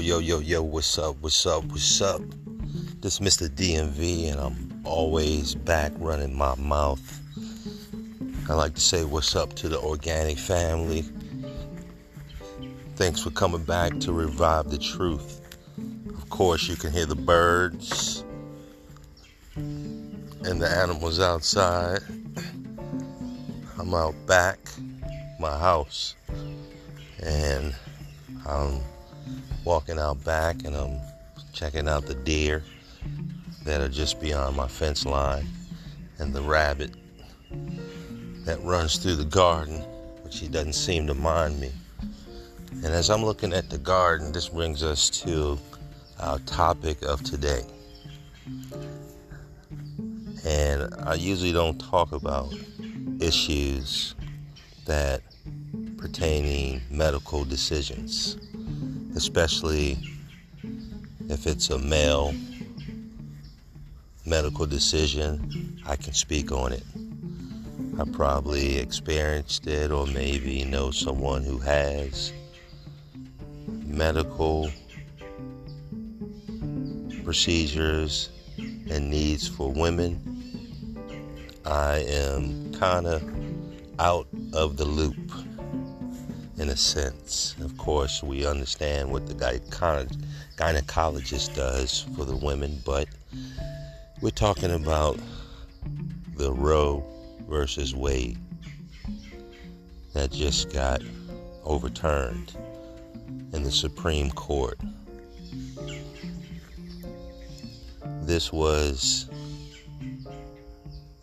yo, yo, yo, what's up, what's up, what's up? This is Mr. DMV, and I'm always back running my mouth. I like to say what's up to the organic family. Thanks for coming back to revive the truth. Of course, you can hear the birds and the animals outside. I'm out back, my house, and I'm walking out back and I'm checking out the deer that are just beyond my fence line and the rabbit that runs through the garden, which he doesn't seem to mind me. And as I'm looking at the garden, this brings us to our topic of today. And I usually don't talk about issues that pertaining medical decisions especially if it's a male medical decision, I can speak on it. I probably experienced it or maybe know someone who has medical procedures and needs for women. I am kind of out of the loop in a sense. Of course, we understand what the gynecologist does for the women, but we're talking about the Roe versus Wade that just got overturned in the Supreme Court. This was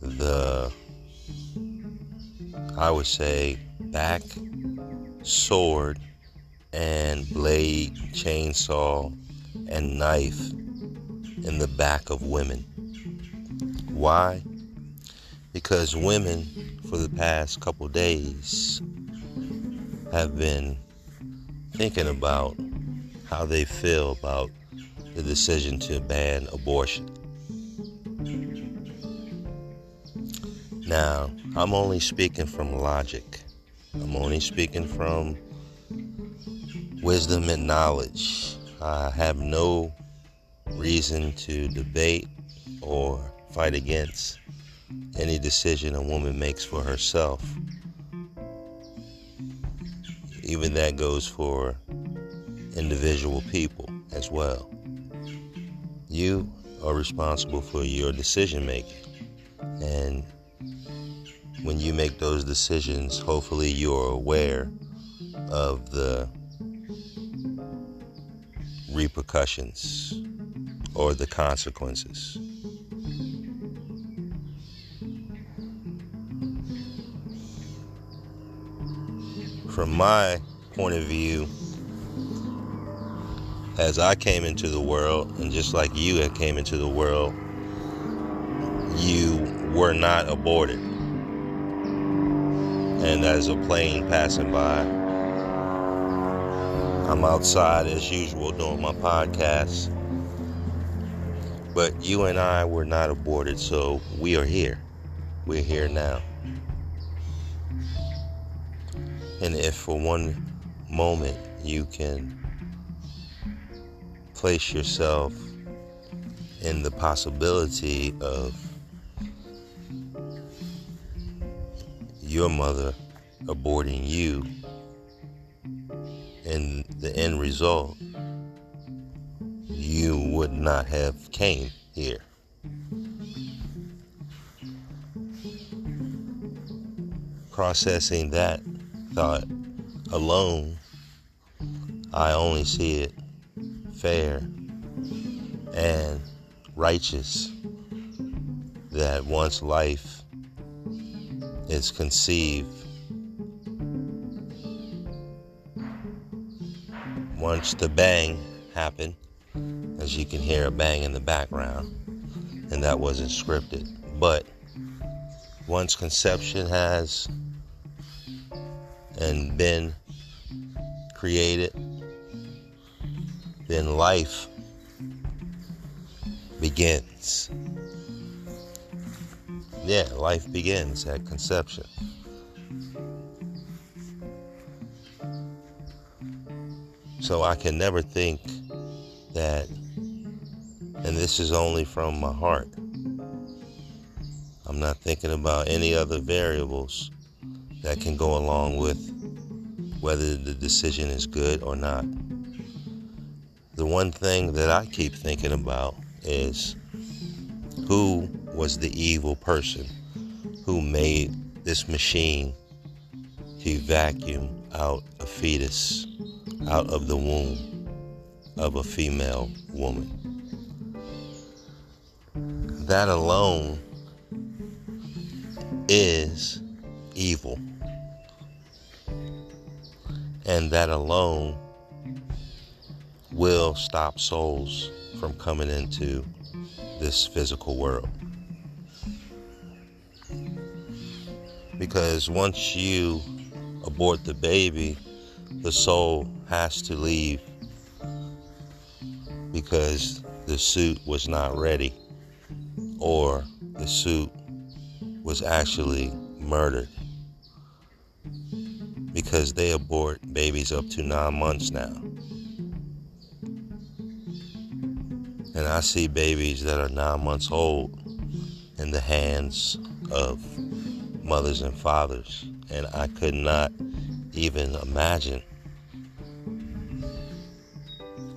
the, I would say, back sword and blade, chainsaw, and knife in the back of women. Why? Because women, for the past couple days, have been thinking about how they feel about the decision to ban abortion. Now, I'm only speaking from logic. I'm only speaking from wisdom and knowledge. I have no reason to debate or fight against any decision a woman makes for herself. Even that goes for individual people as well. You are responsible for your decision making. And when you make those decisions, hopefully you're aware of the repercussions or the consequences. From my point of view, as I came into the world, and just like you had came into the world, you were not aborted and as a plane passing by, I'm outside as usual doing my podcast. But you and I were not aborted, so we are here. We're here now. And if for one moment you can place yourself in the possibility of your mother aborting you and the end result you would not have came here. Processing that thought alone i only see it fair and righteous that once life is conceived once the bang happened, as you can hear a bang in the background, and that wasn't scripted. But once conception has and been created, then life begins yeah, life begins at conception. So I can never think that, and this is only from my heart, I'm not thinking about any other variables that can go along with whether the decision is good or not. The one thing that I keep thinking about is who was the evil person who made this machine to vacuum out a fetus out of the womb of a female woman. That alone is evil. And that alone will stop souls from coming into this physical world. Because once you abort the baby, the soul has to leave because the suit was not ready or the suit was actually murdered because they abort babies up to nine months now. And I see babies that are nine months old in the hands of mothers and fathers, and I could not even imagine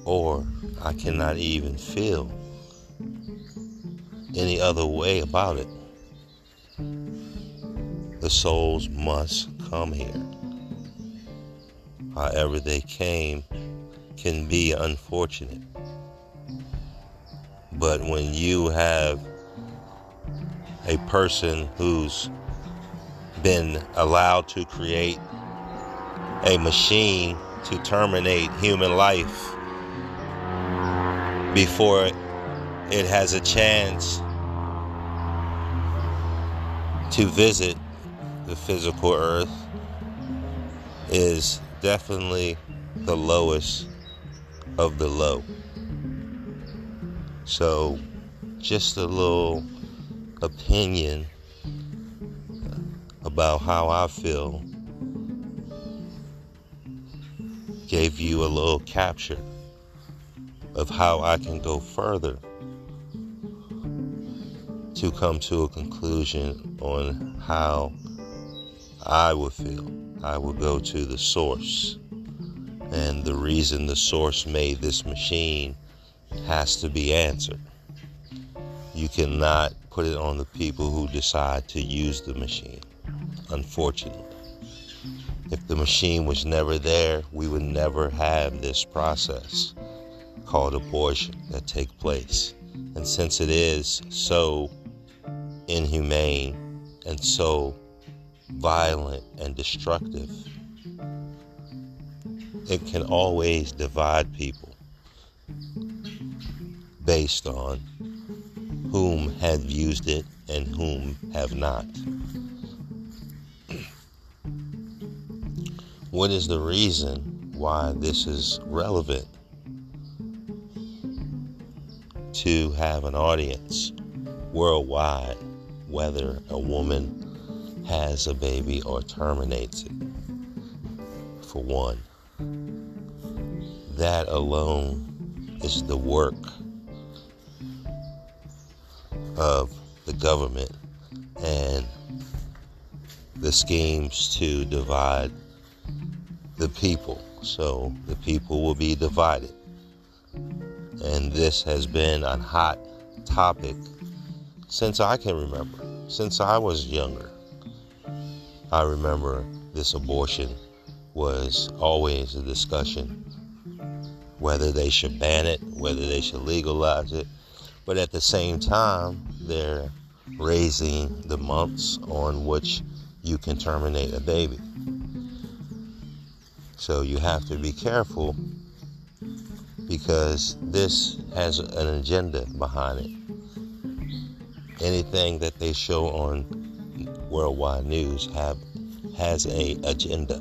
or I cannot even feel any other way about it. The souls must come here. However, they came can be unfortunate. But when you have a person who's been allowed to create a machine to terminate human life before it has a chance to visit the physical earth is definitely the lowest of the low. So, just a little opinion about how I feel gave you a little capture of how I can go further to come to a conclusion on how I would feel. I would go to the source. And the reason the source made this machine has to be answered. You cannot put it on the people who decide to use the machine, unfortunately. If the machine was never there, we would never have this process called abortion that take place. And since it is so inhumane and so violent and destructive, it can always divide people based on whom have used it and whom have not. What is the reason why this is relevant to have an audience worldwide, whether a woman has a baby or terminates it? For one, that alone is the work of the government and the schemes to divide the people. So the people will be divided. And this has been a hot topic since I can remember, since I was younger. I remember this abortion was always a discussion whether they should ban it, whether they should legalize it. But at the same time, they're raising the months on which you can terminate a baby. So you have to be careful because this has an agenda behind it. Anything that they show on worldwide news have has a agenda.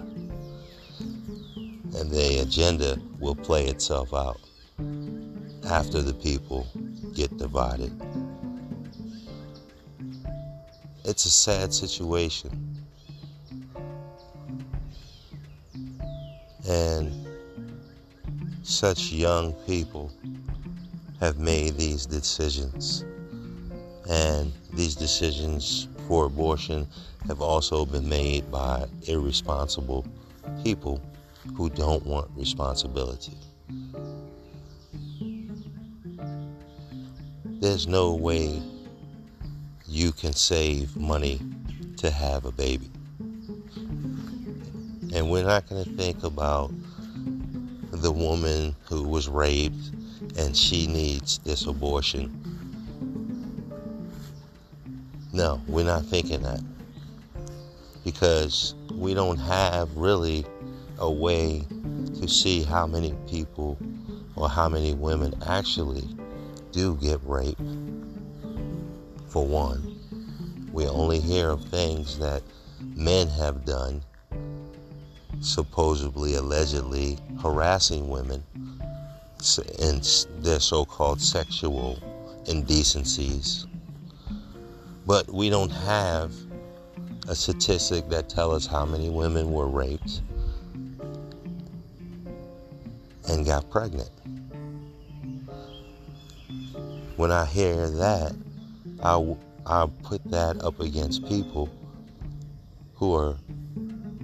And the agenda will play itself out after the people get divided. It's a sad situation. And such young people have made these decisions. And these decisions for abortion have also been made by irresponsible people who don't want responsibility. There's no way you can save money to have a baby. And we're not going to think about the woman who was raped and she needs this abortion. No, we're not thinking that. Because we don't have really a way to see how many people or how many women actually do get raped. For one, we only hear of things that men have done, supposedly, allegedly harassing women in their so called sexual indecencies. But we don't have a statistic that tells us how many women were raped and got pregnant. When I hear that, I, I put that up against people who are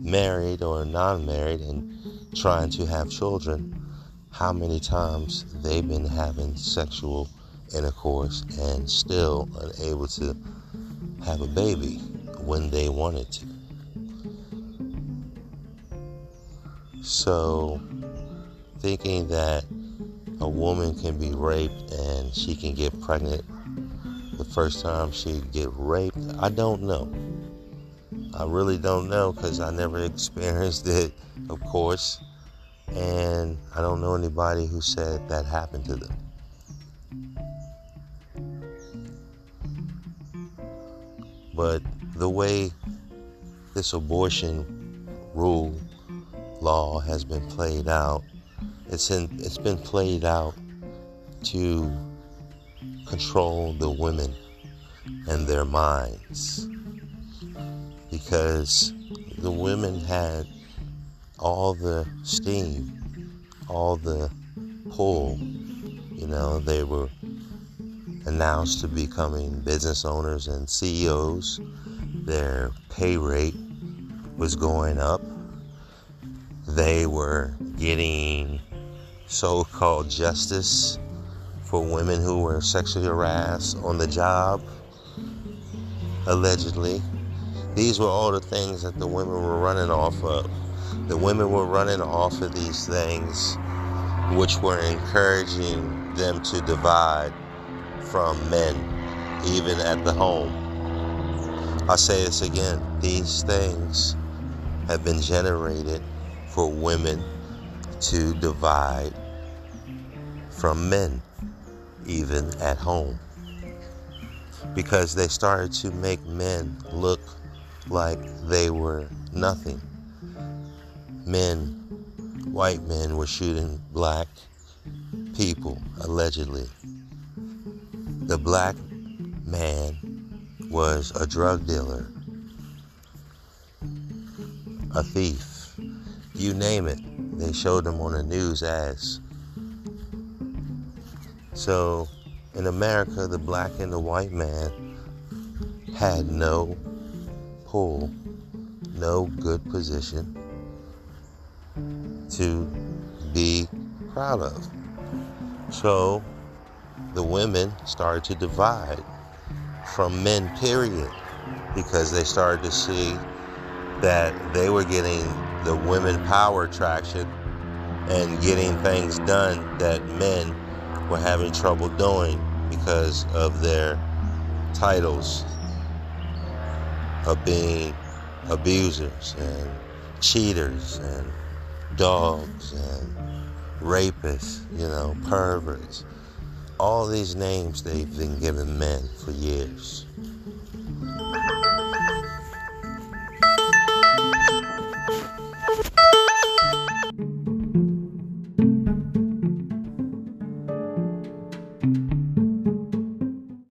married or non married and mm-hmm. trying to have children how many times they've been having sexual intercourse and still unable to have a baby when they wanted to. So, thinking that a woman can be raped and she can get pregnant the first time she get raped, I don't know. I really don't know because I never experienced it, of course. And I don't know anybody who said that happened to them. But the way this abortion rule law has been played out, it's in, it's been played out to control the women and their minds because the women had all the steam, all the pull. You know, they were announced to becoming business owners and CEOs. Their pay rate was going up. They were getting so called justice for women who were sexually harassed on the job, allegedly. These were all the things that the women were running off of the women were running off of these things, which were encouraging them to divide from men, even at the home. I say this again these things have been generated for women to divide from men, even at home. Because they started to make men look like they were nothing men, white men, were shooting black people, allegedly. The black man was a drug dealer, a thief, you name it. They showed them on the news as. So, in America, the black and the white man had no pull, no good position to be proud of. So the women started to divide from men, period, because they started to see that they were getting the women power traction and getting things done that men were having trouble doing because of their titles of being abusers and cheaters and dogs and rapists, you know, perverts. All these names they've been giving men for years.